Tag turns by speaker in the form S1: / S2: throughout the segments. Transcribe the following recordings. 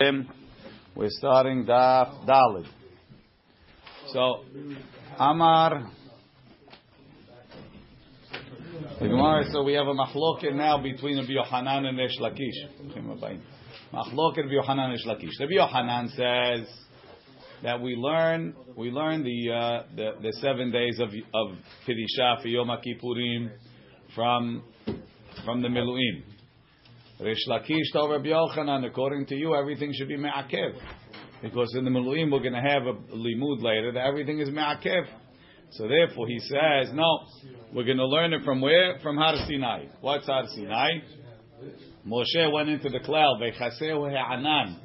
S1: We're starting Daf Dalid. So, Amar. The Gemara, so we have a machloket now between Rabbi Yohanan and Resh Lakish. Machloket Rabbi Yohanan and Resh Lakish. Rabbi Yohanan says that we learn we learn the uh, the, the seven days of of Pirisha for Yom Kippurim from from the Miluim. Resh Lakish told Rabbi Yochanan, according to you, everything should be me'akev. Because in the Miluim we're going to have a limud later that everything is me'akev. So therefore he says, no, we're going to learn it from where? From Har Sinai. What's Har Sinai? Moshe went into the cloud, Veichaseu ha'anan,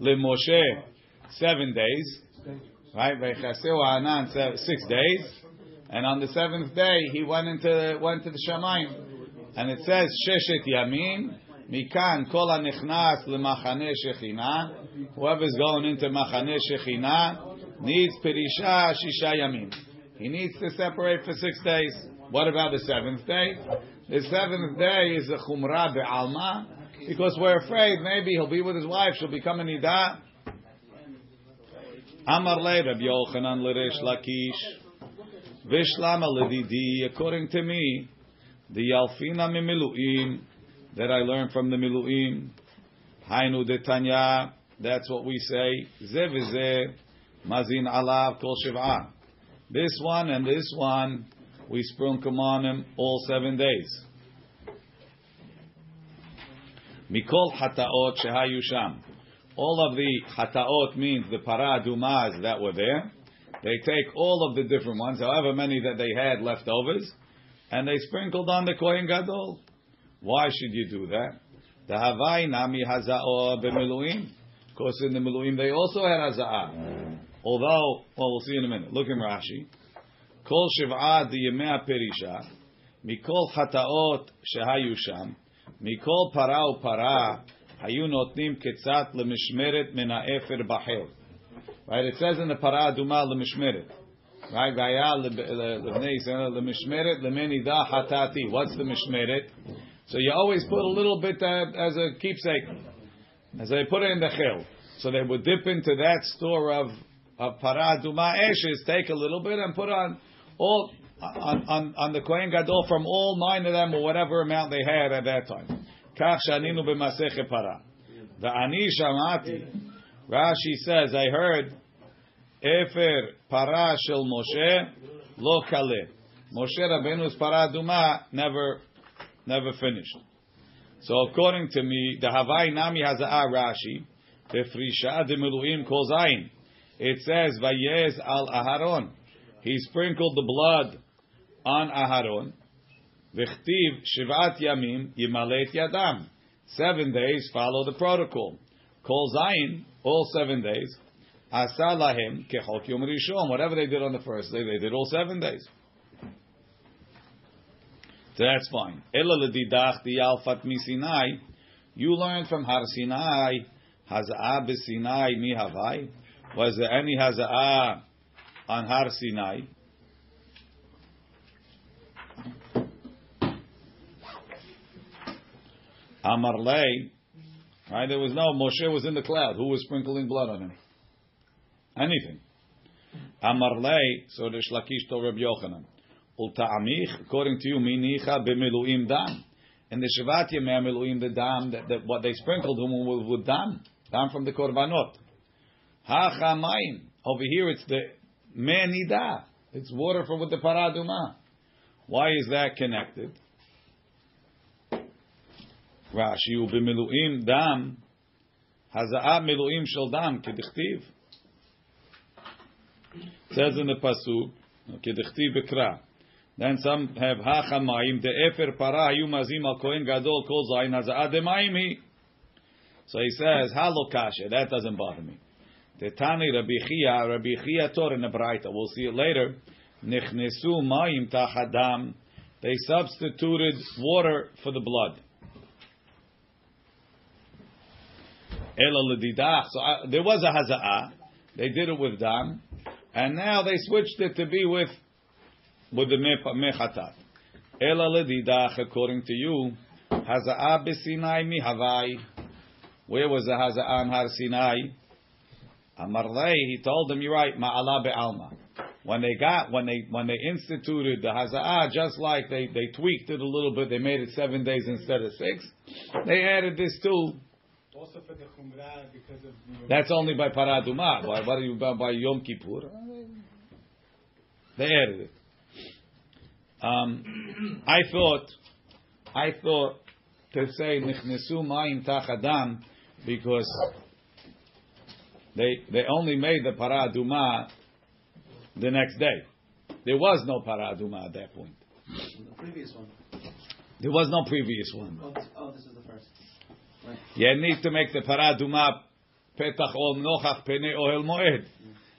S1: le Moshe, seven days. Right? Veichaseu ha'anan, six days. And on the seventh day, he went into, went to the Shamayim. And it says, Sheshet Yamin, Mikan kol hanichnas lemachane shechina. Whoever's going into machane shechina needs perisha shisha yamim. He needs to separate for six days. What about the seventh day? The seventh day is a chumrah be'alma because we're afraid maybe he'll be with his wife, she'll become a nida. Amar le Rabbi Yochanan l'Resh Lakish v'shlama l'didi. According to me, the yalfina mimiluim that I learned from the Miluim. Hainu detanya. That's what we say. Ze mazin alav kol shiv'ah. This one and this one, we sprinkle on him all seven days. Mikol hataot shehayu sham. All of the hataot means the paradumas that were there. They take all of the different ones, however many that they had leftovers, and they sprinkled on the Kohen Gadol. Why should you do that? The Havai Nami Haza'ah b'miluim. Of course, in the Miluim they also had Haza'ah. Although, well, we'll see in a minute. Look in Rashi. Kol Shiv'ah Diyemea Perisha. Mikol Chataot Shehayu Sham. Mikol Para Upara. Hayu Notnim Ketzat Lemishmeret Mena Efer Bachel. Right? It says in the Para Aduma Lemishmeret. Right? Gaya Lebnei Yisrael Lemishmeret Lemenida Hatati. What's the Mishmeret? So you always put a little bit uh, as a keepsake, as they put it in the chil. So they would dip into that store of of paraduma ashes, take a little bit and put on all on, on, on the kohen gadol from all nine of them or whatever amount they had at that time. Kach shaninu para. The ani shamati. Rashi says, I heard efer para shel Moshe lo kale. Moshe Rabbeinu's paraduma never never finished. So according to me, the Havai Nami has a Rashi, the Frisha de Miluim calls Ain. It says Vayez al Aharon. He sprinkled the blood on Aharon. V'chtiv Shivat Yamim Yimalet Yadam. Seven days follow the protocol. Calls Zayin all seven days. Asa lahem kechok yom rishon. Whatever they did on the first day, they did all seven days. So that's fine. Ela ledidach diyalfat misinai. You learned from Har Sinai, Haza'ah b'Sinai mi Havai. Was there any Haza'ah on Har Sinai? Amar lei. Right, there was no Moshe was in the cloud. Who was sprinkling blood on him? Anything. Amar lei. So the Shlakish told Rabbi Yochanan. Ulta'amich, according to you, minicha b'miluim dam. In the Shavat Yemei Miluim, the dam, that, that, what they sprinkled him with, with dam, dam from the korbanot. Hachamayim. Over here, it's the menida. It's water from with the paraduma. Why is that connected? Rashi u'b'miluim dam haza'ah miluim shel dam kedichtiv. Says in the pasuk kedichtiv bekra. Then some have hachamayim the efer para hayu mazim al kohen gadol kol zayin haza'ah demayim So he says halokasha. That doesn't bother me. Tetani Rabbi Chia, Rabbi Chia Tor in the Braita. We'll see it later. Nichnesu mayim tachadam. They substituted water for the blood. Ela ledidach. So uh, there was a haza'ah. They did it with dam, and now they switched it to be with with the mechatat. Ela ledidach, according to you, haza'ah b'sinai mi havai. Where was the Haza'ah on Har Sinai? Amarlei, he told them, you're right, Ma'ala be'alma. When they got, when they, when they instituted the Haza'ah, just like they, they tweaked it a little bit, they made it seven days instead of six, they added this too.
S2: Also for the Chumrah, because of the
S1: That's only by Paraduma. Why, what are you by Yom Kippur? They added it. Um, I thought, I thought to say Nichnesu Mayim Tachadam because they they only made the Paraduma the next day. There was no Paraduma at that point.
S3: The previous one.
S1: There was no previous one.
S3: Oh, this, oh, this is the first. Right.
S1: You need to make the paraduma petach ol nochach pene ohel moed.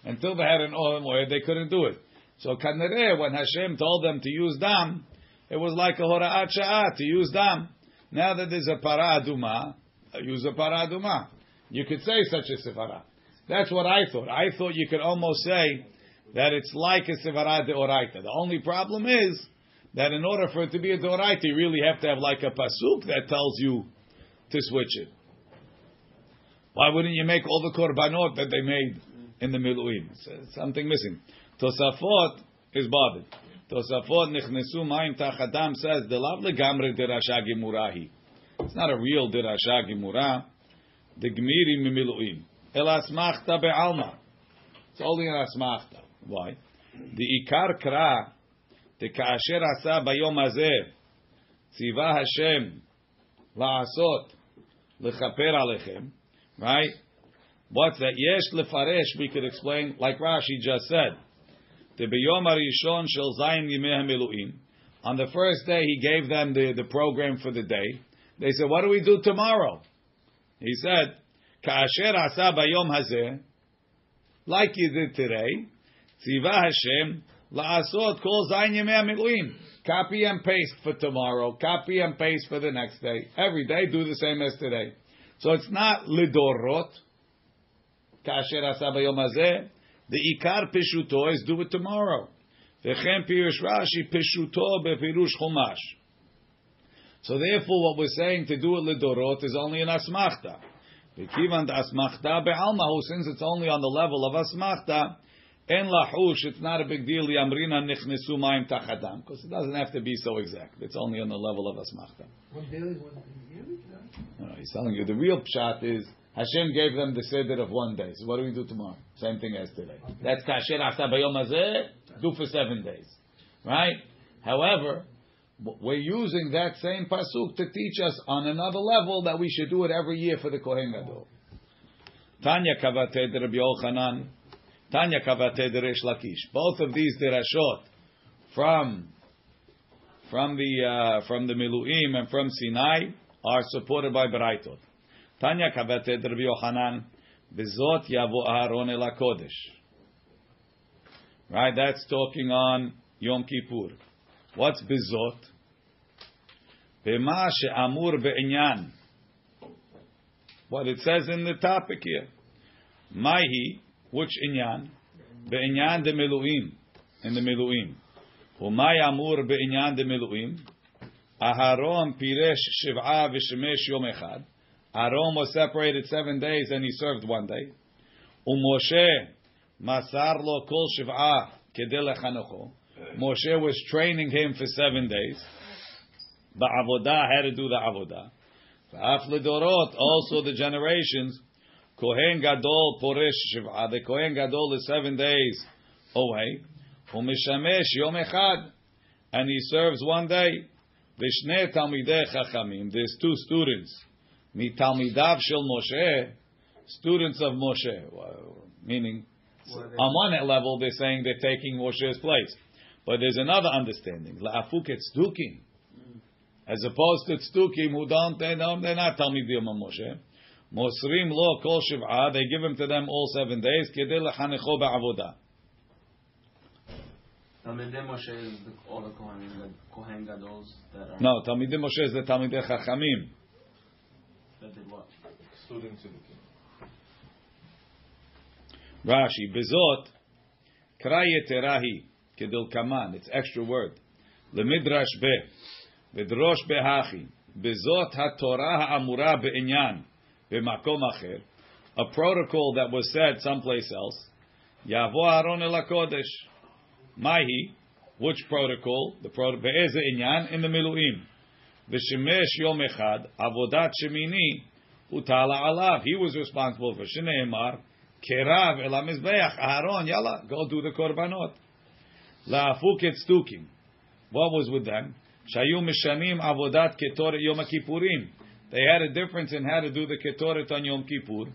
S1: Until they had an ohel moed, they couldn't do it. So kanere, when Hashem told them to use dam, it was like a hora'at sha'ah to use dam. Now that there's a paraduma, use a paraduma. You could say such a sefara. That's what I thought. I thought you could almost say that it's like a sefara de oraita. The only problem is that in order for it to be a deoraita, you really have to have like a pasuk that tells you to switch it. Why wouldn't you make all the korbanot that they made in the miluim? Uh, something missing. Tosafot is bothered. Tosafot nichnesu mayim tachadam says the lav legamre derasha gemurahi. It's not a real derasha gemura. The gmiri mimiluim. El asmachta be'alma. It's only an asmachta. Why? The ikar kra the kaasher asa bayom hazeh tziva Hashem la'asot lechaper alechem. Right? What's that? Yesh lefaresh. We could explain like Rashi just said. On the first day, he gave them the, the program for the day. They said, "What do we do tomorrow?" He said, "Kaasher bayom hazeh, like you did today, tziva Hashem la'asot kol zayin hamiluim." Copy and paste for tomorrow. Copy and paste for the next day. Every day, do the same as today. So it's not lidorot. Kasher asa bayom hazeh. The ikar pishuto is do it tomorrow. V'chem pirush Rashi pishuto bepirush chumash. So therefore, what we're saying to do it lidorot is only an asmachta. V'kivan asmachta be'almahu, since it's only on the level of asmachta, en lahush, it's not a big deal. Yamrina nichnesu mayim tachadam, because it doesn't have to be so exact. It's only on the level of asmachta.
S2: one daily, one yearly.
S1: No, he's telling you the real pshat is Hashem gave them the seder of one day. So what do we do tomorrow? Same thing as today. That's kasher asa bayom hazeh. Do for seven days, right? However, we're using that same pasuk to teach us on another level that we should do it every year for the kohen gadol. Tanya kavate de Rabbi Yochanan, Tanya kavate de Lakish. Both of these derashot from from the uh, from the Miluim and from Sinai are supported by Braitot. Tanya kavate Rabbi Yochanan, bezot yavo Aharon el Kodesh. Right, that's talking on Yom Kippur. What's bezot? Bema she'amur be'inyan. What it says in the topic here. Maihi, which inyan? Be'inyan de miluim. In the. Umay amur be'inyan de miluim. Aharon piresh shiv'a v'shemesh yom echad. Aaron was separated seven days and he served one day. Umoshe masar lo kol. Moshe was training him for seven days. Ba'avodah had to do the avodah. V'af also the generations. Kohen gadol poresh shiv'a. The Kohen gadol is seven days away. Umishamesh yom echad. And he serves one day. V'shnei talmidei chachamim. There's two students. Mitalmidav shel Moshe, students of Moshe. Meaning, on one level, they're saying they're taking Moshe's place. But there's another understanding. La'afuk et tzdukim. As opposed to tzdukim who don't, they don't, they're not Talmidim of Moshe. Mosrim lo kol shiv'ah, they give him to them all seven days, kedei lechanecho ba'avodah.
S3: Talmidei Moshe is the, all the Kohanim, the Kohen Gadols that are
S1: No, Talmidim Moshe is the Talmidei Chachamim.
S3: That did what?
S4: Students in
S1: Rashi, bezot, kraya terahi, kedil kaman, it's extra word. Lemidrash be, vedrosh behachi, bezot ha-torah ha'amura be'inyan, b'makom acher, a protocol that was said someplace else, yavo Aaron el hakodesh. Mahi, which protocol? The protocol be'eze inyan in the miluim. V'shemesh yom echad avodat shemini utala alav. He was responsible for shneimar kerav el hamizbeach. Yalla, go do the korbanot. La'afuk stukim. What was with them? Shayu mishanim avodat ketoret yom kippurim. They had a difference in how to do the ketoret on Yom Kippur.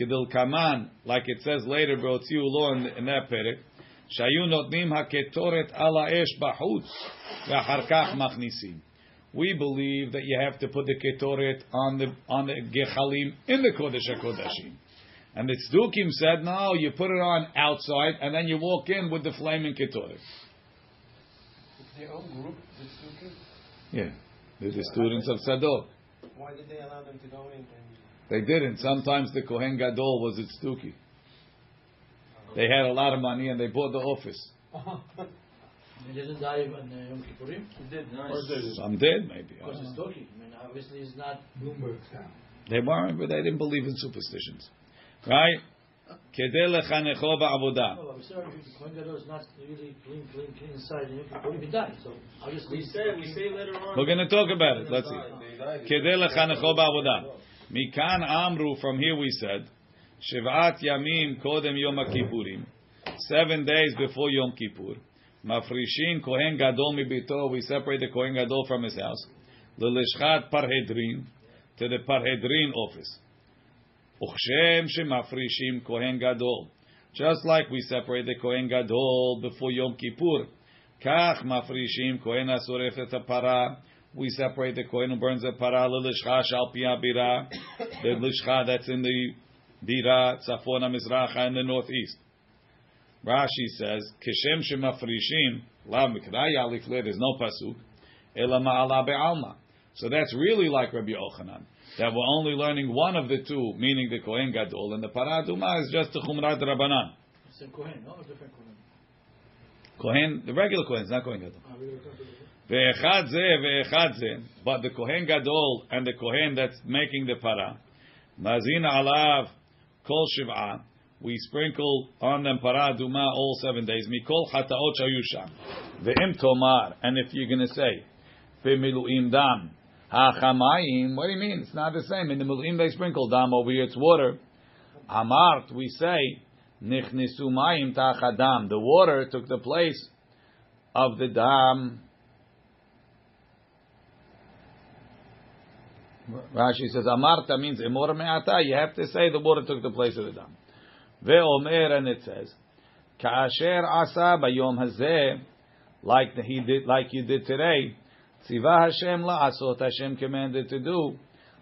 S1: Kedil kaman, like it says later, b'otziu lo in, that perek. Notnim haketoret ala esh bahutz ve'achar kach machnisim. We believe that you have to put the ketoret on the on the gechalim in the kodesh hakodashim. And the tzdukim said, no, you put it on outside, and then you walk in with the flaming ketoret.
S2: Their own group, the Tzdukim?
S1: Yeah, they're the students of Sadok.
S2: Why did they allow them to go in?
S1: They didn't. Sometimes the Kohen Gadol was at Stuki. They had a lot of money and they bought the office. Oh.
S4: He didn't die on uh, Yom Kippurim?
S3: He did, nice.
S4: Or did it?
S1: Some did, maybe. I
S4: Because
S1: don't
S4: it's
S1: know.
S4: talking. I mean, obviously it's not.
S2: Bloomberg sound.
S1: They weren't, but they didn't believe in superstitions. Right? כדי לחנכו בעבודה.
S4: No, I'm sorry, the Kohen Gadol is not really clean, clean, clean inside Yom Kippurim. He died, so obviously.
S3: We say, we say later on.
S1: We're going to talk about it. Let's see.
S3: They died.
S1: כדי לחנכו בעבודה. מכאן אמרו, from here we said, שבעת ימים קודם יום הכיפורים, seven days before Yom Kippur, Mafrishin Kohen Gadol mibito. We separate the Kohen Gadol from his house. Lelishchat parhedrin to the parhedrin office. Uchshem shemafrishim Kohen Gadol. Just like we separate the Kohen Gadol before Yom Kippur. Kach mafrishim Kohen asoref et para. We separate the Kohen who burns the para. Lelishcha shal pia The Lelishcha that's in the bira, tzafona, mizracha, in the northeast. Rashi says kishem shemafrishim la mikra yalifle. There's no pasuk ela ma'ala be'alma. So that's really like Rabbi Yochanan that we're only learning one of the two, meaning the kohen gadol, and the para aduma is just the chumrat rabbanan.
S4: Same Kohen, no? Different Kohen?
S1: Kohen, the regular kohen, it's not kohen gadol.
S4: Ah, we were talking about-
S1: Ve'echad ze, ve'echad ze. But the Kohen Gadol and the Kohen that's making the para, mazin alav kol shiv'ah. We sprinkle on them para duma all seven days. Mikol chataot shayusha. Ve'im tomar. And if you're going to say, ve'miluim dam. Hachamayim. What do you mean? It's not the same. In the miluim they sprinkle dam over here. It's water. Amart. We say, nichnisu mayim tachadam. The water took the place of the dam. Rashi says, Amarta means emor me'ata. You have to say the water took the place of the dam. Ve'omer, and it says, Ka'asher asa bayom hazeh, like he did, like you did today. Tziva Hashem la'asot, Hashem commanded to do.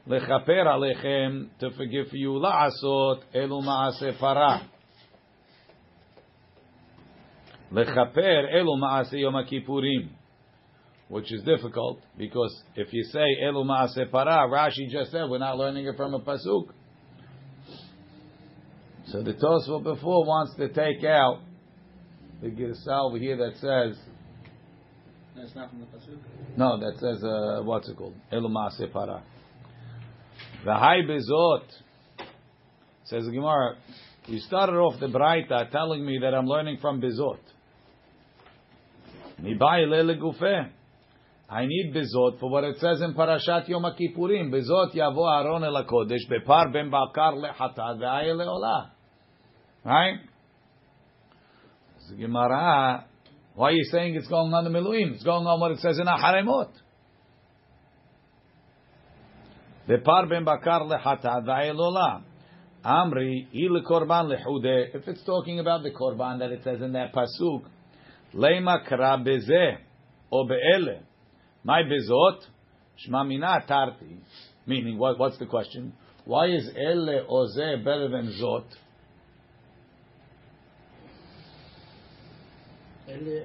S1: Lechaper alechem, to forgive you la'asot, elu ma'aseh parah. Lechaper elu ma'aseh yom kippurim which is difficult because if you say elu ma'aseh para, Rashi just said we're not learning it from a pasuk. So the Tosfot before wants to take out the Girsal over here that says
S3: That's not from the pasuk.
S1: no, that says uh, what's it called elu ma'aseh para. The high bezot says Gemara. You started off the Braita telling me that I'm learning from bezot. I need bezot for what it says in Parashat Yom Kippurim. Bezot yavo Aaron el Hakodesh bepar ben bakar lechatat ve'ayel leolah. Right? Gemara, why are you saying it's going on the Miluim? It's going on what it says in Aharemot. Bepar ben bakar lechatat ve'ayel. Amri, il korban lechude. If it's talking about the korban that it says in that pasuk, lema kra bezeh or be'ele. My bezot, shma mina tarti. Meaning, what, what's the question? Why is ele or ze better than zot? You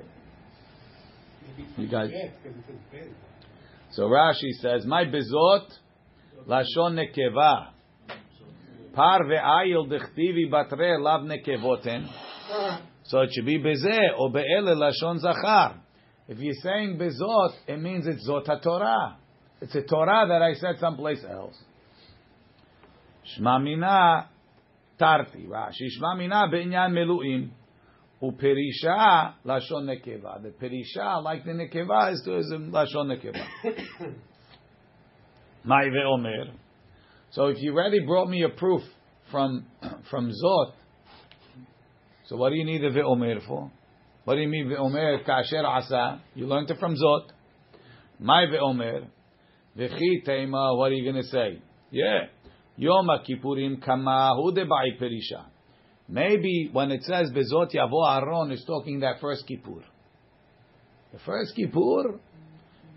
S1: guys.
S2: Yes, because it says Ben.
S1: So Rashi says, my bezot, lashon nekeva. Par ve'ayil dechtivi batre lav nekevoten. So it should be bezeh or be'ele lashon zachar. If you're saying bezot, it means it's zot Torah. It's a Torah that I said someplace else. Shmamina tarti. Rashi. Shmamina be'inyan melu'im. Uperisha lashon nekeva. The perisha, like the nekeva, is to is lashon nekeva. Ma've omer. So if you already brought me a proof from from Zot, so what do you need a ve'omer for? What do you mean ve'omer kasher asa? You learned it from Zot. My ve'omer. V'chi teima, what are you going to say? Yeah. Yom Kippurim kama hu debai perisha. Maybe when it says bezot yavo Aaron, is talking that first Kippur. The first Kippur,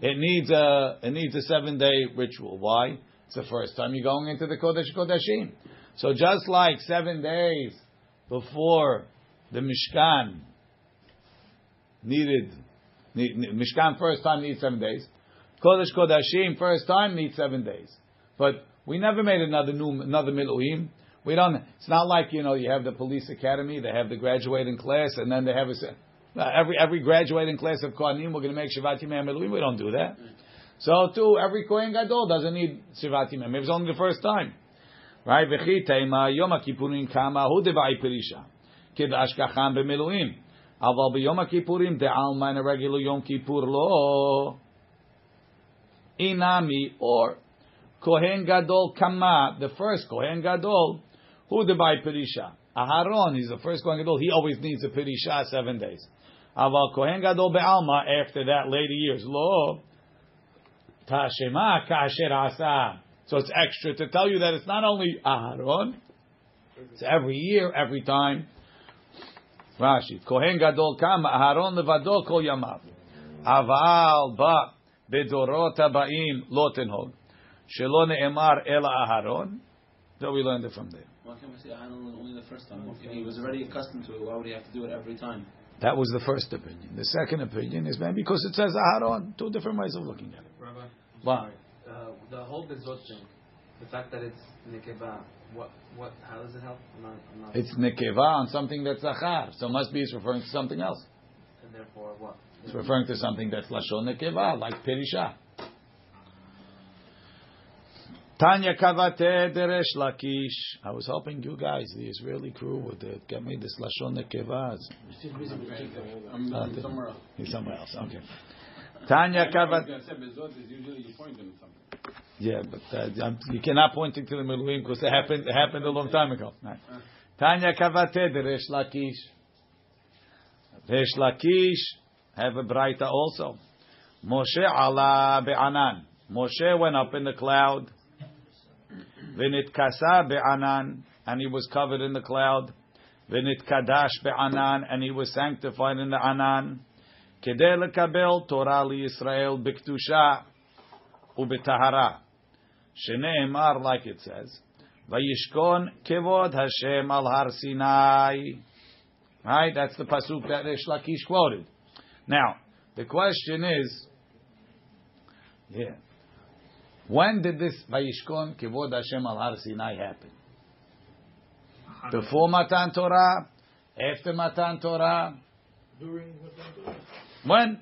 S1: it needs a it needs a seven day ritual. Why? It's the first time you're going into the Kodesh Kodeshim. So just like seven days before the Mishkan needed, need, Mishkan first time needs seven days. Kodesh Kodeshim first time needs seven days. But we never made another new another miluim. We don't. It's not like you know you have the police academy. They have the graduating class, and then they have a uh, every every graduating class of Kohanim. We're going to make Shivat Yimei We don't do that. Mm. So too, every Kohen Gadol doesn't need Shivat Yimei. It's only the first time, right? V'chi teima Yom Kippurim kama hu devai perisha kib'ash kacham b'miluim. Aval b'Yom Kippurim de'alma in a regular Yom Kippur lo inami or Kohen Gadol Kama, the first Kohen Gadol, who the by Perisha. Aharon, he's the first Kohen Gadol, he always needs a Perisha seven days. Aval Kohen Gadol Be'alma, after that, later years, Lo, Tashema Kasher Asa. So it's extra to tell you that it's not only Aharon, it's every year, every time. Rashi, Kohen Gadol Kama, Aharon Levado Kol Yamav. Aval Ba, Bedorot Aba'im Lo Tenhog. Shelo ne'emar ela Aharon. So we learned it from there.
S3: Why can't we say Aharon only the first time? If he was already accustomed to it, why would he have to do it every time?
S1: That was the first opinion. The second opinion is maybe because it says Aharon. Two different ways of looking at it.
S5: Rabbi,
S1: What?
S5: sorry. Uh, the whole bezot thing, the fact that it's nekeva, what, what, how does it help? I'm not, I'm not,
S1: It's nekeva on something that's zachar. So must be it's referring to something else.
S5: and therefore what?
S1: It's referring to something that's lashon nekeva, like perisha. Tanya Kavate Deresh Lakish. I was hoping you guys, the Israeli crew, would uh, get me this Lashon Nekeva.
S4: We're still busy with Jacob.
S2: I'm,
S1: Uh,
S2: I'm somewhere else.
S1: He's somewhere else. Okay. Tanya
S2: I was
S1: Kavate.
S2: going to say, Bezot is usually you point them something.
S1: Yeah, but uh, I'm- you cannot point it to the Miluim because it happened, it happened a long time ago. Tanya Kavate Deresh Lakish. Resh Lakish have a Braita also. Moshe ala be'anan. Moshe went up in the cloud. V'nit kasa be'anan. And he was covered in the cloud. V'nit kadash be'anan. And he was sanctified in the anan. Kedei lekabel Torah li Yisrael b'ktusha u'b'tahara. Shneimar, like it says, Vayishkon kevod Hashem al har Sinai. Right? That's the pasuk that Resh Lakish quoted. Now, the question is, yeah, when did this Vayishkon Kivod Hashem al Har Sinai happen? Before Matan Torah, after Matan Torah,
S4: during
S1: When?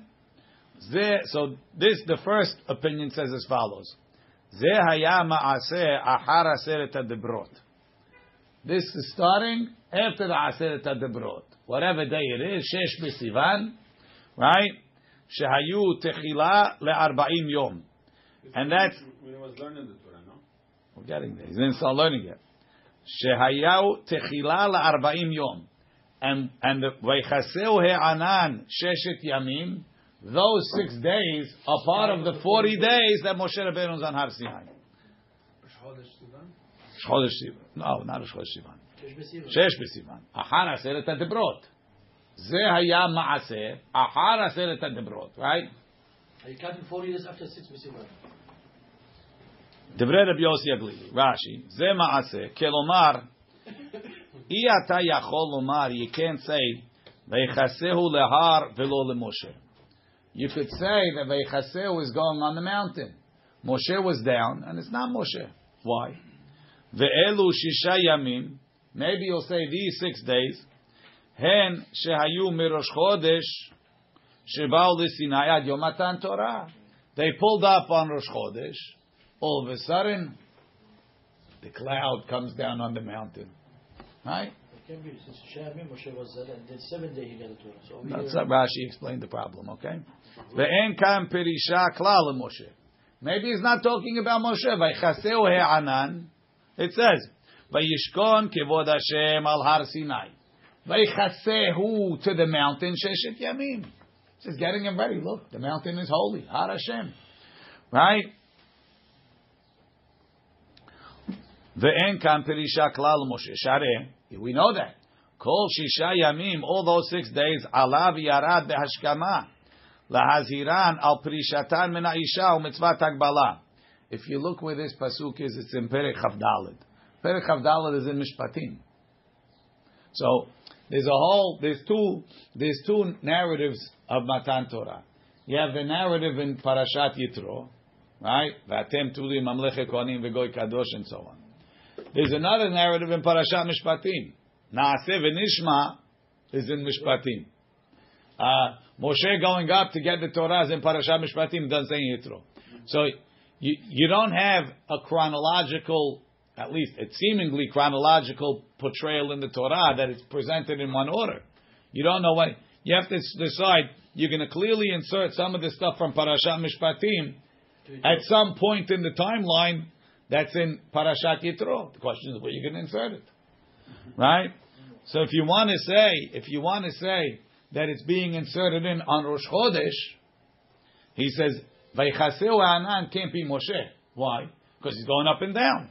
S1: There, so this the first opinion says as follows: Ze haya ma'aseh ahar aseret hadebrot. This is starting after the aseret hadebrot, whatever day it is, shesh b'sivan, right? Shehayu techila le'arba'im yom. And that's,
S2: When he was learning the Torah, no?
S1: we're getting there, he didn't start learning yet. שהיו תחילה לארבעים יום. And, and the, ויחסהו הענן ששת ימים, those six days are part of the 40 days that Moshe Rabbeinu was on Har Sinai. חודש סיוון. No, not חודש סיוון.
S4: שש בסיוון.
S1: שש בסיוון. אחר עשרת הדברות. זה היה מעשה אחר עשרת הדברות, right?
S4: Are you counting 40 days after six בסיוון?
S1: דברי רבי יוסי הגלילי, רש"י, זה מעשה, כלומר, אי אתה יכול לומר, you can't say, ויחסהו להר ולא למשה. You could say that ויחסהו is going on the mountain. Moshe was down, and it's not Moshe. Why? ואלו שישה ימים, maybe you'll say these six days, הן שהיו מראש חודש, Shebao Sinai Yomatan Torah. They pulled up on Rosh Chodesh. All of a sudden, the cloud comes down on the mountain. Right?
S4: Be,
S1: That's not Rashi explained the problem, okay? Ve'en kam perisha klal Moshe. Maybe he's not talking about Moshe. Vaychaseu he'anan. It says, Vayishkon kevod Hashem al har Sinai. Vaychasehu to the mountain sheshet yamim. It's getting him ready. Look, the mountain is holy. Har Hashem. Right? Ve'en kam perisha klal Moshe. Shareh. We know that. Kol shisha yamim, all those six days, alav yarad behashkama. Lahaziran al prishatan min ha'isha u'mitzvat hagbala. If you look where this pasuk is, it's in Perek Chavdalid. Perek Chavdalid is in Mishpatim. So there's a whole, there's two, there's two narratives of Matan Torah. You have the narrative in Parashat Yitro, right? V'atem tuli mamleche kohanim v'goy kadosh and so on. There's another narrative in Parashat Mishpatim. Naaseh v'nishma is in Mishpatim. Uh, Moshe going up to get the Torah is in Parashat Mishpatim, doesn't say Yitro. So you, you don't have a chronological, at least a seemingly chronological portrayal in the Torah that it's presented in one order. You don't know what, you have to decide, you're going to clearly insert some of the stuff from Parashat Mishpatim at some point in the timeline that's in Parashat Yitro. The question is where you're going to insert it. Right? So if you want to say, if you want to say that it's being inserted in on Rosh Chodesh, he says, Vaychaseu Anan can't be Moshe. Why? Because he's going up and down.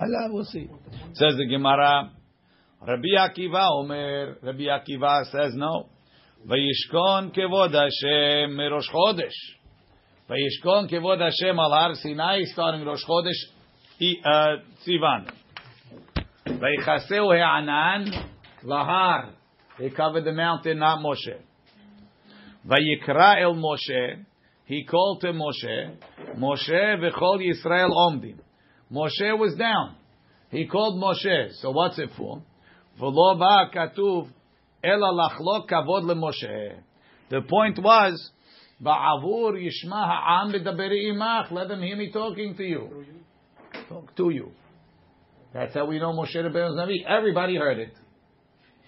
S1: Allah, we'll see. Says the Gemara, Rabbi Akiva Omer, Rabbi Akiva says no. Vayishkon kevod Hashem merosh chodesh. Vayishkon kevod Hashem al har Sinai, starting Rosh Chodesh, uh, Sivan. Vayichaseu he'anan lahar. He covered the mountain, not Moshe. Vayikra el Moshe. He called to Moshe. Moshe v'chol Yisrael omdim. Moshe was down. He called Moshe. So what's it for? V'lo ba katuv ela lachlok kavod leMoshe. The point was, ba'avur yishma ha'am b'daberi imach. Let them hear me talking to you. Talk to you. That's how we know Moshe Rabbeinu's Navi. Everybody heard it.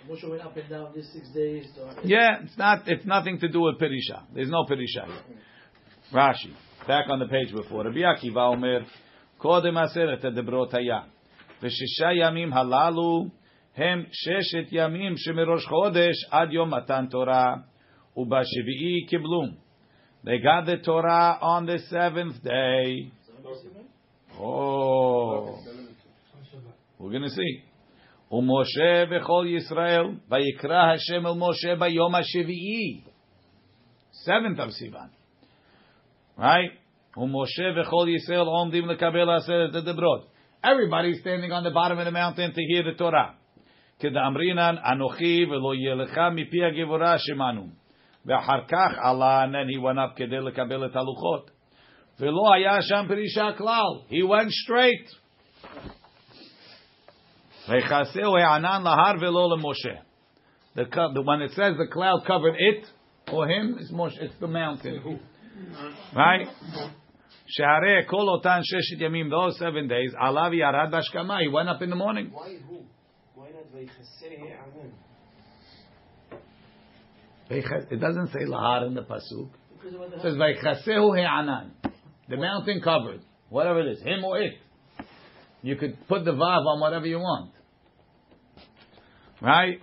S4: Moshe went up and down these six days.
S1: Yeah, it's not. It's nothing to do with Perisha. There's no Perisha. here. Hmm. Rashi, back on the page before. Rabbi Akiva Omer, קודם עשרת הדברות היה, ושישה ימים הללו הם ששת ימים שמראש חודש עד יום מתן תורה, ובשביעי קיבלו. They got the Torah on the seventh day. Oh, we're going to see. ומשה וכל ישראל, ויקרא השם אל משה ביום השביעי. Seventh of Sivan. Right? ומשה וכל ישראל עומדים לקבל עשרת הדברות. Everybody's standing on the bottom of the mountain to hear the Torah. כדאמרינן, אנוכי ולא יהיה לך מפי הגבורה שמענו. ואחר כך עלה, and then he went up כדי לקבל את הלוחות. ולא היה שם פרישה כלל. He went straight. ויחסהו הענן להר ולא למשה. The, co- the, when it says the cloud covered it, or him, it's, Moshe, it's the mountain. Right? Share kol otan sheshet yamim, those seven days, alav yarad bashkama, he went up in the morning.
S2: Why
S1: It doesn't say lahar in the pasuk. It says veichasehu he'anan. The mountain covered, whatever it is, him or it. You could put the vav on whatever you want. Right?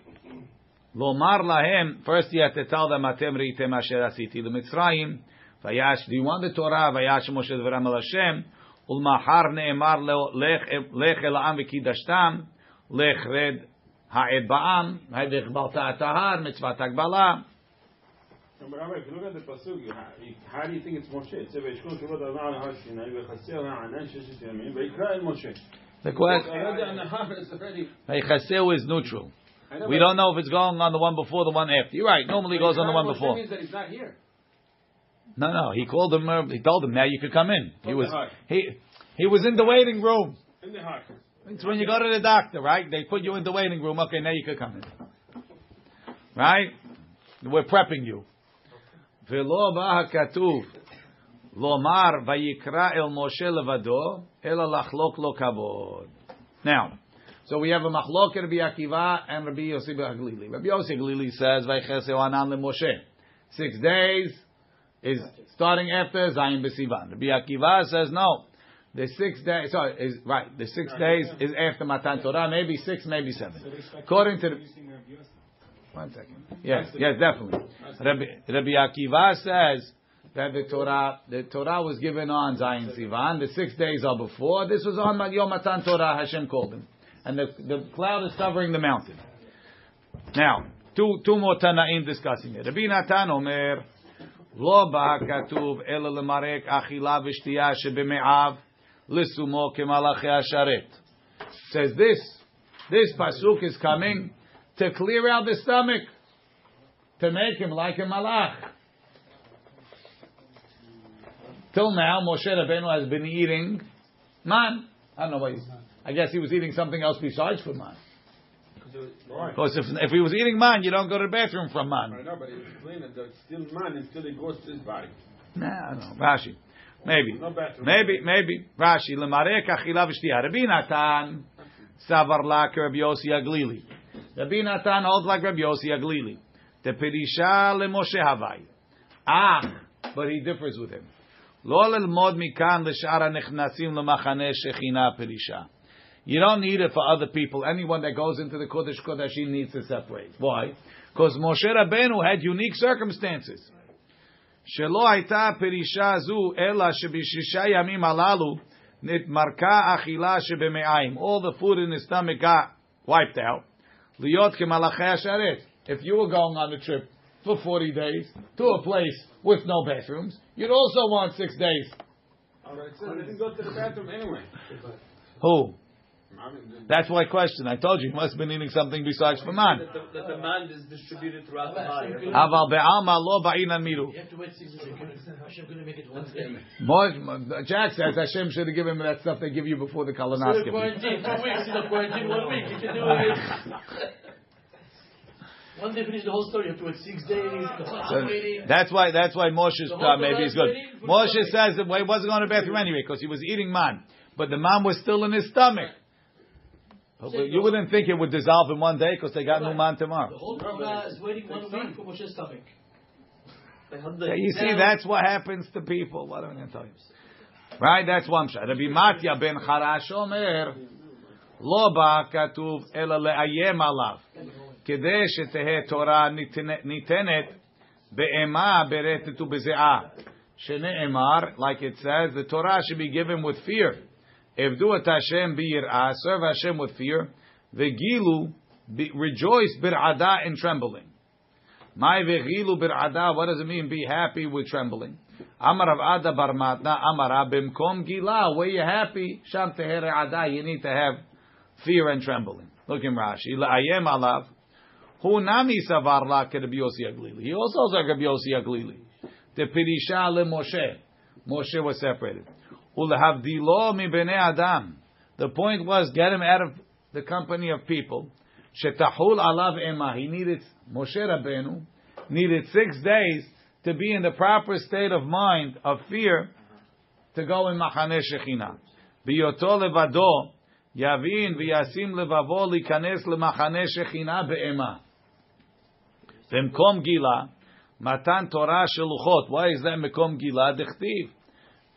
S1: Lomar lahem, first you have to tell them, atem ritem asher asiti l'mitzrayim, Vayash, do you want the Torah?
S6: Vayash Moshe Devaram El Hashem. Ulmahar ne'emar lech el'am v'kidashtam. Lech red ha'ed ba'am. Ha'edich
S1: balta atahar,
S6: mitzvah takbala. The
S1: question is is neutral. We don't know if it's going on the one before the one after. You're right. Normally it goes on the one before.
S6: Means that he's not here.
S1: No, no. He called him. Uh, he told him now you could come in. He
S6: From
S1: was
S6: the heart.
S1: he he was in the waiting room.
S6: In the heart.
S1: It's when you go to the doctor, right? They put you in the waiting room. Okay, now you can come in. Right? We're prepping you. ולא בא הכתוב לומר ויקרא אל משה לבדו, אלא לחלוק לו כבוד. Now, so we have a machlok Rabbi Akiva and Rabbi Yossi Haglili. Rabbi Yossi Haglili says, "Vaycheseu anan leMoshe." Six days is starting after Zayin B'Sivan. Rabbi Akiva says, "No, the six days. Sorry, is right. The six days is after Matan Torah. Maybe six, maybe seven. According to the, one second. Yes, yes, definitely. Rabbi, Rabbi Akiva says that the Torah, the Torah was given on Zayin Sivan. The six days are before. This was on Yom Matan Torah. Hashem called him, and the the cloud is covering the mountain. Now, two two more Tanaim discussing it. Rabbi Natan Omer. לא בא הכתוב אלא למרק אכילה ושתייה שבמעיו לשומו כמלאכי השרת. Says this, this pasuk is coming to clear out the stomach, to make him like a malach. Till now, Moshe Rabbeinu has been eating man. I don't know what he's, I guess he was eating something else besides for man.
S6: Right.
S1: Because if, if he was eating man, you don't go to the bathroom from man.
S6: I know, but it's clean and it's still man until it goes to his body.
S1: Nah, I don't know. Rashi. Maybe.
S6: No bathroom.
S1: Maybe, maybe. Rashi. Lemarek achila v'shtiya. Rabbi Natan savar lak Rabbi Yossi Aglili. Rabbi Natan holds like Rabbi Yossi Aglili. The perisha leMoshe Havai. Ah, but he differs with him. לא ללמוד מכאן לשאר הנכנסים למחנה שכינה פרישה. You don't need it for other people. Anyone that goes into the Kodesh Kodashim needs to separate. Why? Because Moshe Rabbeinu had unique circumstances. שלא הייתה פרישה זו, אלא שבשישה ימים הללו נתמרקה אכילה שבמעיים. All the food in his stomach got wiped out. להיות כמלאכי השרת. If you were going on a trip for 40 days to a place with no bathrooms, you'd also want six days.
S6: All right, so they didn't go to the bathroom anyway.
S1: Who? That's my question. I told you he must have been eating something besides for man.
S5: That the, that the man is distributed throughout the body.
S1: Aval lo ba'inan miru.
S4: You have to wait six weeks. Hashem going to make it.
S1: Jack says Hashem should have given him that stuff they give you before the colonoscopy.
S4: One week, two weeks. He's quarantine one week. You can do it. One day finish the whole story, you have to wait six days.
S1: So that's why. That's why Moshe's uh, maybe is good. Moshe says that he wasn't going to the bathroom anyway because he was eating man, but the man was still in his stomach But you wouldn't think it would dissolve in one day because they got new man
S4: The
S1: tomorrow.
S4: whole Torah is waiting one week for Moshe's stomach.
S1: Yeah, you see, that's what happens to people. What am I going to tell you? Right? That's one shot. Rabbi Matya ben Charash Omer, לא בא כתוב אלא לאיים עליו, כדי שתהא תורה ניתנת- ניתנת באימה, ברטט ובזיעה. שנאמר, like it says, the Torah should be given with fear. Evdu et Hashem biyir'ah, serve Hashem with fear. Vegilu, be, rejoice bir'ada in trembling. My vegilu bir'ada, what does it mean? Be happy with trembling. Amar Ada barmatna, Amar abimkom gila, where you're happy, sham tehere ada, you need to have fear and trembling. Look in Rashi. La'ayem alav. Hu nami savar la kerabiosi aglili. He also saw kerabiosi aglili. The pirisha le Moshe. Moshe was separated. Ulehavdilo mi bnei adam. The point was, get him out of the company of people. Shetahul alav ema. He needed, Moshe Rabbeinu, needed six days to be in the proper state of mind, of fear, to go in Machane Shechina. Biyoto levado, yavin v'yasim levavo likanes lemachane Shechina be'ema. במקום גילה, מתן תורה של לוחות. Why is that מקום גילה? דכתיב.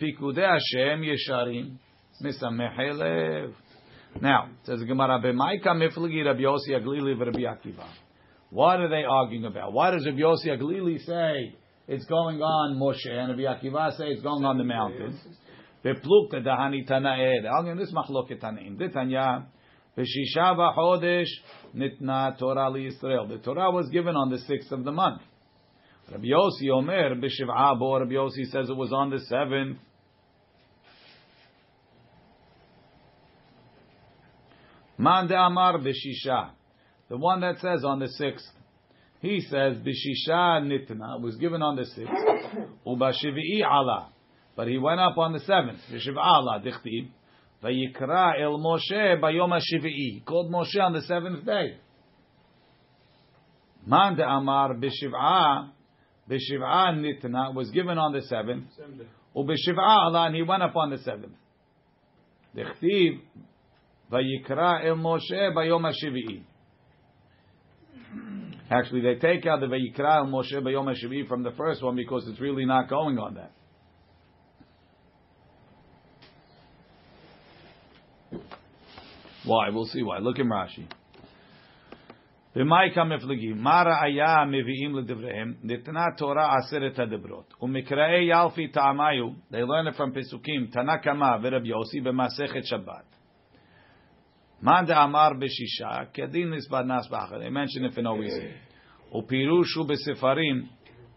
S1: Pikudei Hashem Yesharim Misamechei Lev. Now, says Gemara, B'maika Miflegi Rabbi Yossi Aglili Rabbi Akiva. What are they arguing about? Why does Rabbi Yossi Aglili say it's going on Moshe, and Rabbi Akiva say it's going on the mountains? V'plukta dahani tanae. They're arguing this machloket tanaim. D'tanya, v'shisha v'chodesh nitna Torah liYisrael. The Torah was given on the sixth of the month. Rabbi Yossi Omer b'shiv'a bo. Rabbi Yossi says it was on the seventh. Man de Amar b'shisha. The one that says on the sixth. He says b'shisha nitna was given on the sixth. Uba shivii ala. But he went up on the seventh. B'shiva ala dichtiv. Vayikra el Moshe bayom shivii. He called Moshe on the seventh day. Man de Amar b'shiv'a. B'shiv'a nitna was given on the seventh.
S6: Same day.
S1: Ubeshiv'a ala, and he went up on the seventh. Dechtiv, vayikra el Moshe bayom hashvi'i. Actually, they take out the vayikra el Moshe bayom hashvi'i from the first one because it's really not going on that. Why? We'll see why. Look in Rashi. במאי כמפלגים, מה ראיה מביאים לדבריהם? ניתנה תורה עשרת הדברות. ומקראי ילפי טעמיו, they learn it from פסוקים, תנא קמא ורב יוסי במסכת שבת. Manda Amar Beshisha, Kedin Nisbanas Bachar. They mention it for no reason. Upirushu b'sefarim.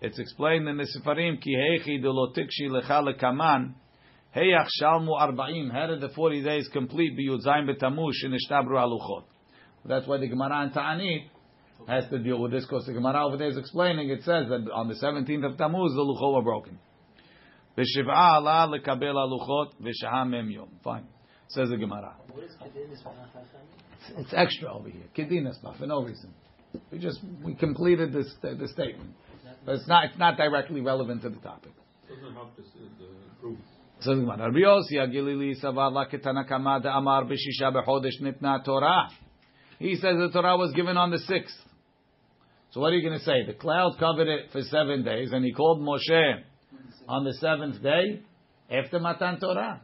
S1: It's explained in the Sefarim, Ki Heichi Delotikshi Lecha Lekaman. Heyach Shalmu Arba'im. How did the 40 days complete? Biyud Zayin in Ishtabru Aluchot. That's why the Gemara in Ta'anit has to deal with this because the Gemara over there is explaining. It says that on the 17th of Tammuz the luchot were broken. Fine says the Gemara.
S4: What is Kedenis Manachacham?
S1: It's, it's extra over here. Kedinas for no reason. We just we completed this the statement, but it's not it's not directly relevant to the topic.
S6: Doesn't have to the proof.
S1: So the Gemara, Rabbi Yossi Agilili Savar La Ketana Kamada Amar B'Shisha B'Chodesh Nitna Torah. He says the Torah was given on the sixth. So what are you going to say? The cloud covered it for seven days, and he called Moshe on the seventh day after Matan Torah.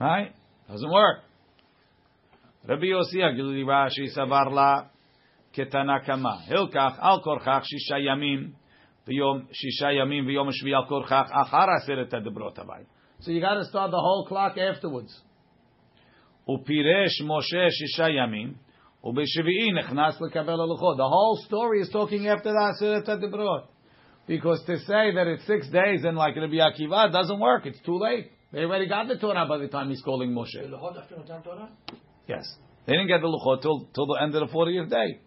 S1: Right? Doesn't work. Rabbi Yossi Agilili Rashi Hilkach Al Korchach Shisha Yamim V'yom Shisha Yamim V'yom Shvi Al Korchach Debrot So you got to start the whole clock afterwards. Upiresh Moshe Shisha Yamim Ubeshvi'i Nechnas Lekabel Aluchot. The whole story is talking after the Aseret Debrot. Because to say that it's six days and like Rabbi Akiva doesn't work. It's too late. They already got the Torah by the time he's calling Moshe.
S4: The Lachot after Matan Torah?
S1: Yes. They didn't get the Luchot till, till the end of the 40th day.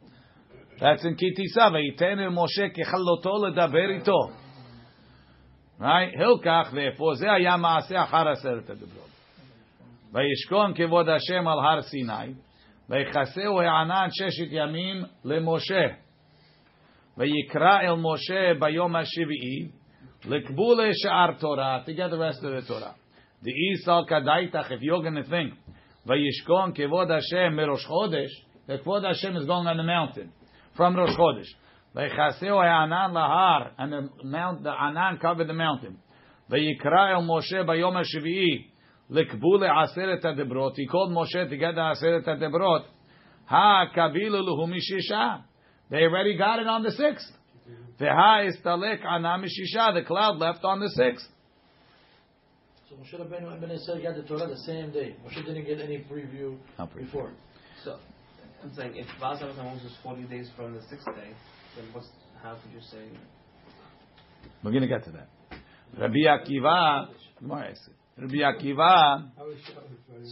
S1: That's in Kitisa. וייתן אל משה ככלותו לדבר איתו. Right? הילקח, therefore, זה היה מעשה אחר עשרת הדברות. וישכון כבוד השם על הר סיני, ויכסהו הענן ששת ימים למשה. ויקרא אל משה ביום השביעי, לקבולה שאר תורה, to get the rest of the Torah. The Isal Kadaitach, if you're going to think, Vayishkon Kevod Hashem Merosh Chodesh, the Kvod Hashem is going on the mountain from Rosh Chodesh. Vaychaseu Anan Lahar, and the mount, the Anan covered the mountain. Vayikra El Moshe Bayom HaShevi'i, Lekbule Aseret HaDebrot. He called Moshe to get the Aseret HaDebrot. Ha Kabilu Luhu Mishisha. they already got it on the sixth. Veha Istalek Anam Mishisha. The cloud left on the sixth.
S4: So Moshe Rabbeinu and Ben Israel got the Torah the same day. Moshe didn't get any preview
S1: Not preview.
S4: before.
S5: So, I'm saying if Vasav Tammuz is 40 days from the sixth day, then what's how could you say?
S1: We're going to get to that. Rabbi Akiva, Gemara asks it. Rabbi Akiva,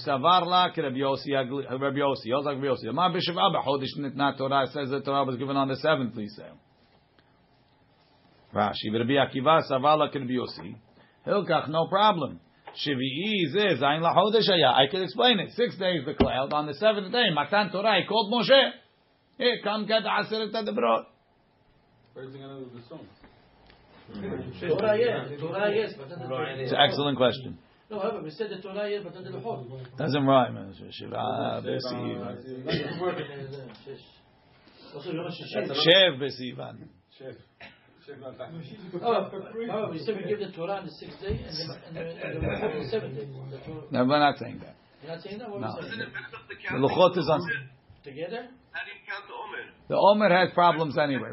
S1: Savar la Rabbi Yossi, Agli- uh, Rabbi Yossi, Yossi, Rabbi Yossi. Ma b'sheva b'chodesh nitna Torah. Says the Torah was given on the seventh, please say. Rashi, Rabbi Akiva, Savar la Rabbi Yossi. Hilkach, no problem. Shvi'i is Zayin lachodesh haya. I can explain it. Six days the cloud. On the seventh day, Matan Torah, he called Moshe. Here, come get the Aseret HaDebrot.
S6: Where's he gonna do the song? Hmm.
S4: Torah, yeah. Torah, yes, but then the Torah.
S1: It's an excellent question.
S4: No, however, we said the Torah, yes, but then the Lachot.
S1: Doesn't rhyme. Shiva ah, b'sivan.
S4: Also, Yom
S1: Shev b'sivan.
S6: Chef. Chef not that.
S4: Oh, oh, we said we give the Torah on the sixth day and the, and the, and the Lachot on the seventh day. The Torah-
S1: No, we're not saying that.
S4: You're not saying that? What
S1: No.
S4: are we saying?
S1: The Luchot is on.
S4: Together?
S1: The Omer has problems anyway.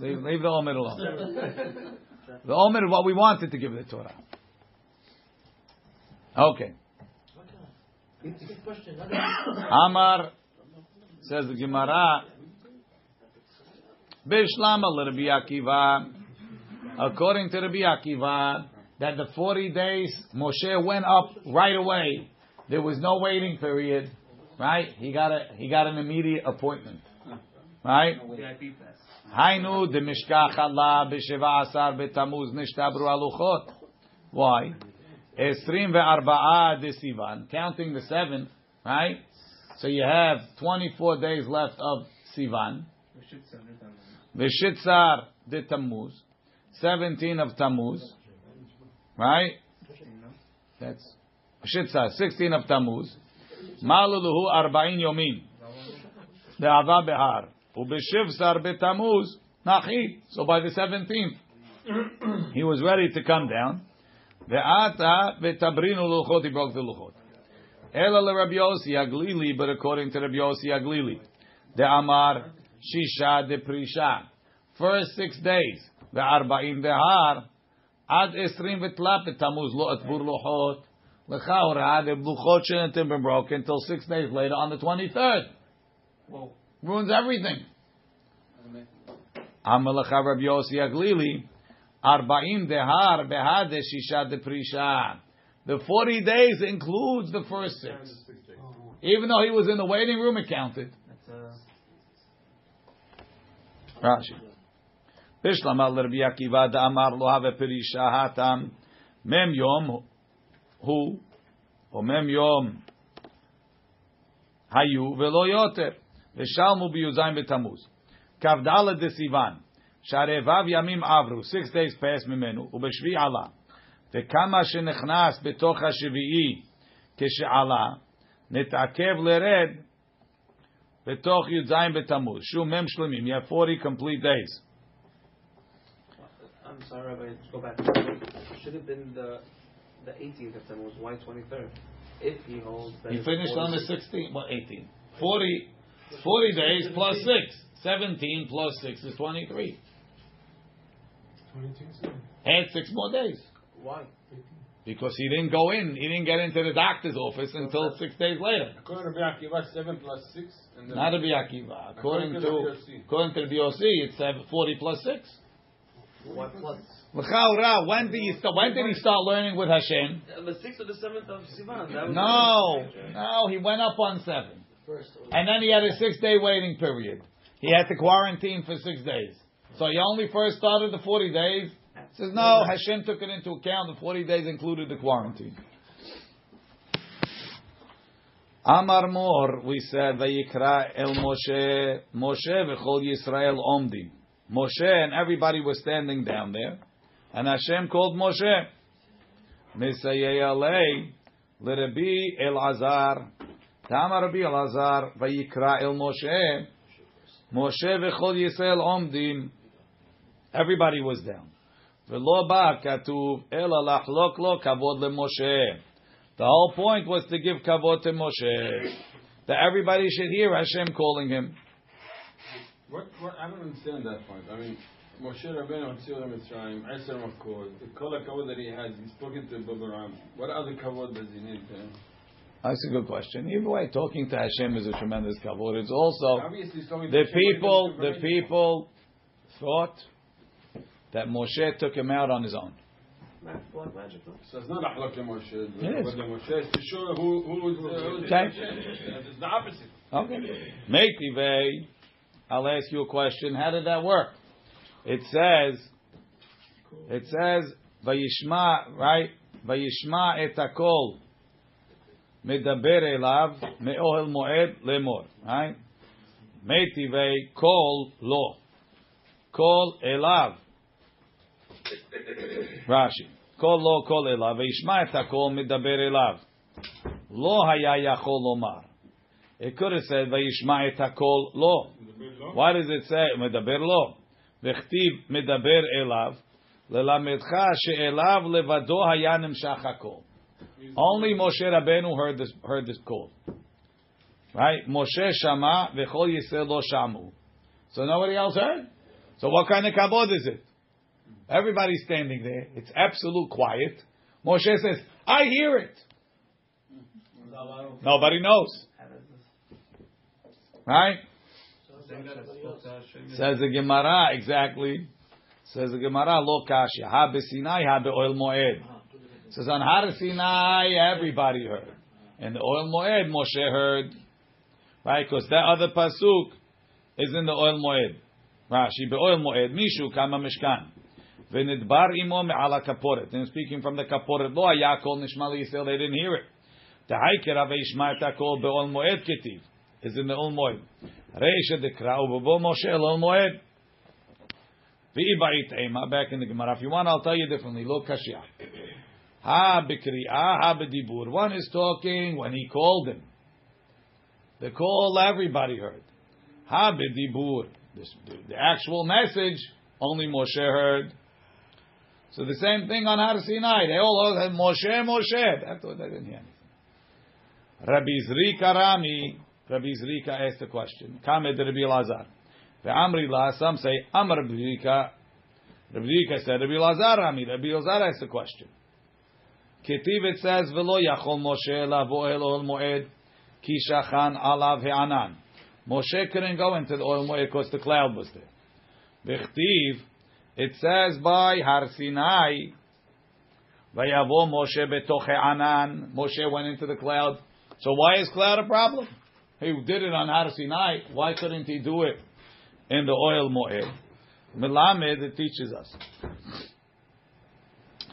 S1: Leave, leave the Omer alone. The Omer is what we wanted to give the Torah. Okay. Amar says the Gemara. Bishlama Rabbi Akiva. According to Rabbi Akiva, that the 40 days Moshe went up right away. There was no waiting period, right? He got a he got an immediate appointment, right?
S3: Hainu
S1: de Mishkach Allah b'Sheva Asar b'Tamuz nishtabru aluchot. Why? Esrim ve'arba'a desivan, counting the seventh, right? So you have 24 days left of Sivan. Vishitzar de Tammuz. 17 of Tammuz. Right? That's Vishitzar, 16 of Tammuz. Maluluhu arba'in yomim. De'ava behar. Ubeshivsar be Tammuz. Nachi. So by the 17th, he was ready to come down. Ve'ata v'tabrinu luchot, he broke the luchot. Ela le Rabbi Yossi Aglili, but according to Rabbi Yossi Aglili, the Amar Shisha de Prisha. First six days, the Arba'in Dehar, Ad Esrim V'tlap Tamuz Lo Atbur Luchot. L'chaura, the Luchot shouldn't have been broken until six days later on the 23rd.
S3: Whoa.
S1: Ruins everything. Amalacha Rabbi Yossi Aglili, Arba'in Dehar Behade Shisha de Prisha. The 40 days includes the first six. Even though he was in the waiting room, it counted.
S3: Uh,
S1: Rashi. Bishlam al Rabbi Akiva da Amar lo have perisha hatam mem yom hu or mem yom hayu velo yoter v'shalmu biyuzayim betamuz kavdala de Sivan sharevav yamim avru six days passed mimenu ubeshvi ala וכמה שנכנס בתוך השביעי כשעלה, נתעכב לרד בתוך י"ז בתמוז. שוב מ"ם שלמים, you have 40 complete days.
S5: I'm sorry, Rabbi, let's go back. Should have been the the 18th of Tammuz. Why 23rd? If he holds that
S1: He
S5: it's
S1: finished
S5: 40
S1: on the 16th, well 18. 40, 40 days plus 6. 17 plus 6 is 23. Add 6 more days.
S5: Why?
S1: Because he didn't go in, he didn't get into the doctor's office until 6 days later.
S6: According to Rabbi Akiva, seven plus six. And then
S1: Not a Akiva. According
S6: According to
S1: to,
S6: the
S1: according to the BOC, it's uh, 40 plus 6.
S5: What plus?
S1: L'chaura, when did he start? When did he start learning with Hashem?
S5: Uh, The 6th or the 7th of Sivan.
S1: No, no, he went up on seven, and then he had a six-day waiting period. He had to quarantine for six days. So he only first started the forty days. Says no, Hashem took it into account. The forty days included the quarantine. Amar Mor, we said Vayikra El Moshe, Moshe v'chol Yisrael omdim. Moshe and everybody was standing down there, and Hashem called Moshe. Misayei alei l'Rabbi Elazar. Tama Rabbi Elazar vayikra el Moshe. Moshe v'chol Yisrael omdim. Everybody was down. V'lo ba katuv ela lachlok lo kavod leMoshe. The whole point was to give kavod to Moshe. That everybody should hear Hashem calling him.
S6: What, what, I don't understand that point. I mean, Moshe Rabbeinu Hotzio Mitzrayim, Eser Makor, the kol kavod that he has, he's spoken to Babaram. What other kavod does he need to?
S1: That's a good question. Either way, talking to Hashem is a tremendous kavod. It's also
S6: Obviously, he's talking to
S1: the
S6: Hashem, but he
S1: people. The people thought that Moshe took him out on his own.
S5: Ma- Black magic.
S6: So it's not Ahlak Moshe.
S1: It is.
S6: Moshe is to show who, who is the, who is
S1: Okay.
S6: It's the opposite.
S1: Okay. Meitive, I'll ask you a question. How did that work? It says, it says, Vayishma, right? Vayishma et hakol medaber elav me'ohel moed lemor, right? Meitive kol lo. Kol elav. Rashi. Kol lo kol elav. Vayishma et hakol medaber elav. Lo haya yachol lomar. It could have said Vayishma et hakol lo. Why does it say medaber lo? V'chtiv medaber elav lelamedcha she'elav levado haya nimshach hakol. Only Moshe Rabbeinu heard this heard this call. Right? Moshe shama v'chol Yisrael lo shamu. So nobody else heard. So what kind of kabod is it? Everybody's standing there. It's absolute quiet. Moshe says, "I hear it." Nobody knows. Right? Says the Gemara, exactly. Says the Gemara, lo kasha. Ha besinai, ha be'oil moed. Says on Har Sinai, everybody heard. And the oil moed, Moshe heard. Right? Because that other pasuk is in the oil moed. Rashi, be'oil moed, mishu kama mishkan. And speaking from the kaporet, lo ayakol nishma Yisrael, they didn't hear it. The haiker ave ishma'ta kol be'ol moed ketiv. Is in the ol moed. Reisha dekra u'bo Moshe el moed. V'ibait ema, back in the Gemara. If you want, I'll tell you differently. Lo kashya. Ha b'kri'ah, ha b'dibur. One is talking when he called him. The call everybody heard. Ha b'dibur. The actual message, only Moshe heard. So the same thing on Har Sinai. They all heard Moshe, Moshe. What they didn't hear anything. Rabbi Zrika Rami, Rabbi Zrika asked the question. Kamed Rabbi Lazar. The La, some say Amr Rabbi Zrika. Rabbi Zrika said Rabbi Lazar Rami. Rabbi Lazar asked the question. Ketiv it says Velo Yachol Moshe Lavo El Ol Moed Ki Shachan Alav He'anan. Moshe couldn't go into the oil moed because the cloud was there. Vechtiv, it says by Har Sinai, Vayavo Moshe betoch Anan. Moshe went into the cloud. So why is cloud a problem? He did it on Har Sinai. Why couldn't he do it in the oil moed? Melamed, it teaches us.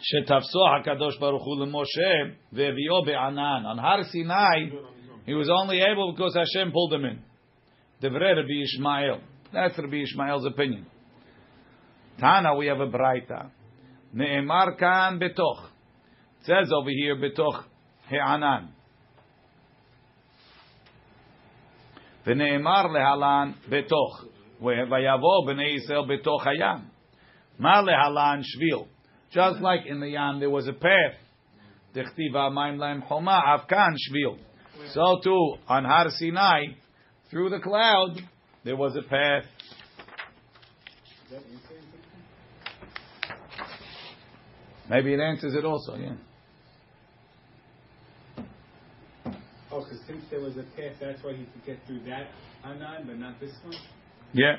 S1: שתפסו הקדוש ברוך הוא למשה והביאו בענן. On Har Sinai, he was only able because Hashem pulled him in. Devrei Rabbi Ishmael. That's Rabbi Ishmael's opinion. Tana, we have a braita. Ne'emar kan betoch. It says over here betoch he'anan. ונאמר להלן בתוך, ויבוא בני ישראל בתוך הים. מה להלן שביל? Just like in the Yam there was a path. Dechtiva maim laim choma avkan shvil. So too on Har Sinai, through the cloud, there was a path. Maybe it answers it also, yeah.
S7: Oh, because since there was a path, that's why he could get through that Anan, but not this one?
S1: Yeah.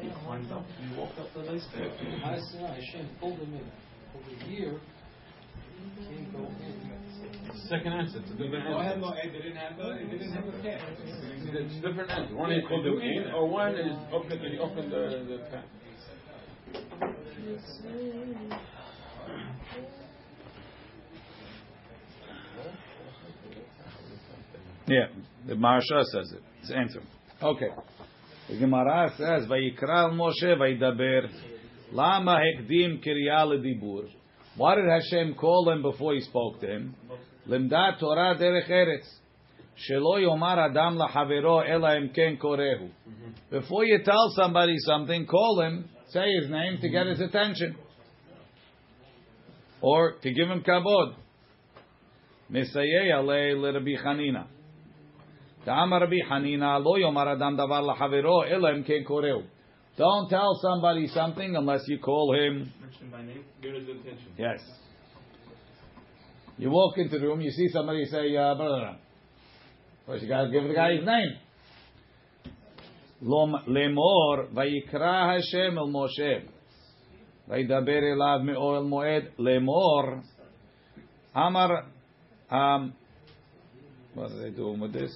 S3: He climbed up, he walked up the nice path.
S4: Har Sinai, Hashem pulled him in. Over here, he can't go in.
S6: Second answer. It's a different
S7: I
S6: answer.
S7: no, they didn't have a, they didn't have a path.
S6: It's different answer. One is called the in, or one is open. He opened the the path.
S1: Yeah, the Maharsha says it. It's answer. Okay. The Gemara says, "Vayikra Moshe vayidaber lama hekdim kirya ledibur." Why did Hashem call him before he spoke to him? Limdat Torah derech eretz. Shelo yomar adam lahavero korehu. Before you tell somebody something, call him, say his name to get his attention, or to give him kabod. Mesayei alei leRabbi Chanina. Ta'amar Rabbi Hanina lo yomar adam davar lahavero ela im ken koreu. Don't tell somebody something unless you call him.
S3: Mentioned by name.
S6: Get his attention.
S1: Yes. You walk into the room, you see somebody say, uh, blah. First you gotta give the guy his name. Lom- Lemor, vayikra Hashem el Moshe. Vayidaber elav me'ol moed. Lemor, Amar, um, what are they doing with this?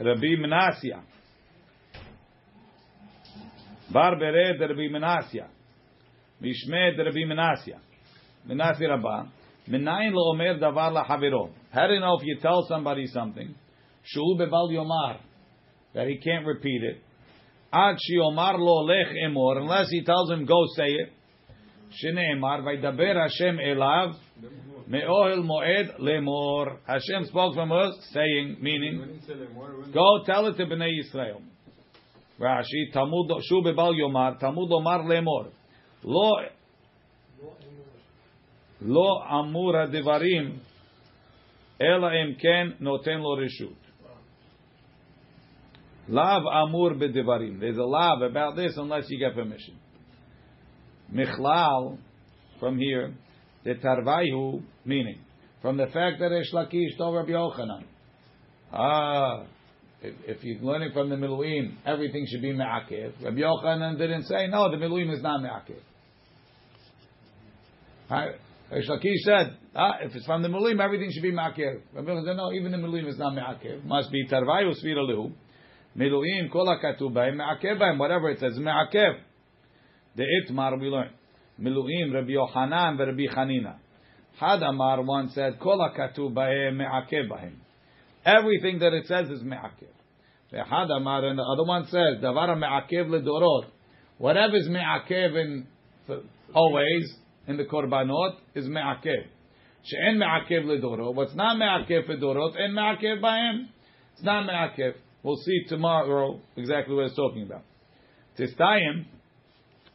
S1: Rabbi Menasya. Bar Bered Rabbi Menasya. Mishmed Rabbi Menasya. Menasya Rabbah. Minayin lo omer davar lahaviro. How do you know if you tell somebody something? Shu bebal yomar. That he can't repeat it. Ad shi omar lo lech emor. Unless he tells him, go say it. Shneemar vaydaber Hashem elav. Me'ohel moed lemor. Hashem spoke from us, saying, meaning,
S6: When he said it more, when
S1: Go tell it to Bnei Yisrael. Rashi, Talmud, Shu bebal yomar, Talmud omar lemor. Lo, lo amur ela em ken noten lo reshut. Lav amur bedivarim. There's a lav about this unless you get permission. Michlal, from here, the tarvaihu, meaning, from the fact that Resh Lakish told Rabbi Yochanan, ah, if, if you're learning from the Miluim, everything should be me'akev. Rabbi Yochanan didn't say, no, the Miluim is not me'akev. Right? Resh Lakish said, ah, if it's from the Miluim, everything should be Ma'akev. Rabbi Yochanan said, no, even the Miluim is not Ma'akev. Must be Tarvayu Svira Lehu. Miluim, Kol Ma'akev Bahem, whatever it says, Ma'akev. The Itmar we learn. Miluim, Rabbi Yochanan, Rabbi Chanina. Had Amar one said, Kol Ma'akev Bahem. Everything that it says is Ma'akev. Had Amar, and the other one says, Davar Ma'akev Ledorot. Whatever is Ma'akev in, always, in the korbanot is me'akev. She'en me'akev ledoro. What's not me'akev ledorot, en me'akev ba'em. It's not me'akev. We'll see tomorrow exactly what it's talking about. Tistayim,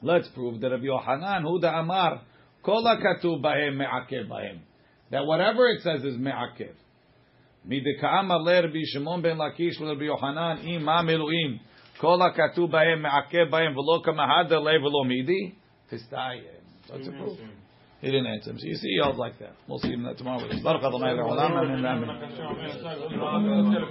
S1: let's prove that Rabbi Yohanan, Huda Amar, kol ha'katuv ba'em me'akev ba'em. That whatever it says is me'akev. מדכאמר לרבי שמעון בן לקיש ולרבי יוחנן, אם מה מילואים, כל הכתוב בהם מעכב בהם ולא כמהדר לב ולא מידי, תסתיים. That's a proof. He didn't answer him. So you see, he yelled like that. We'll see him tomorrow. Baruch Adonai le'olam. Amen. Amen.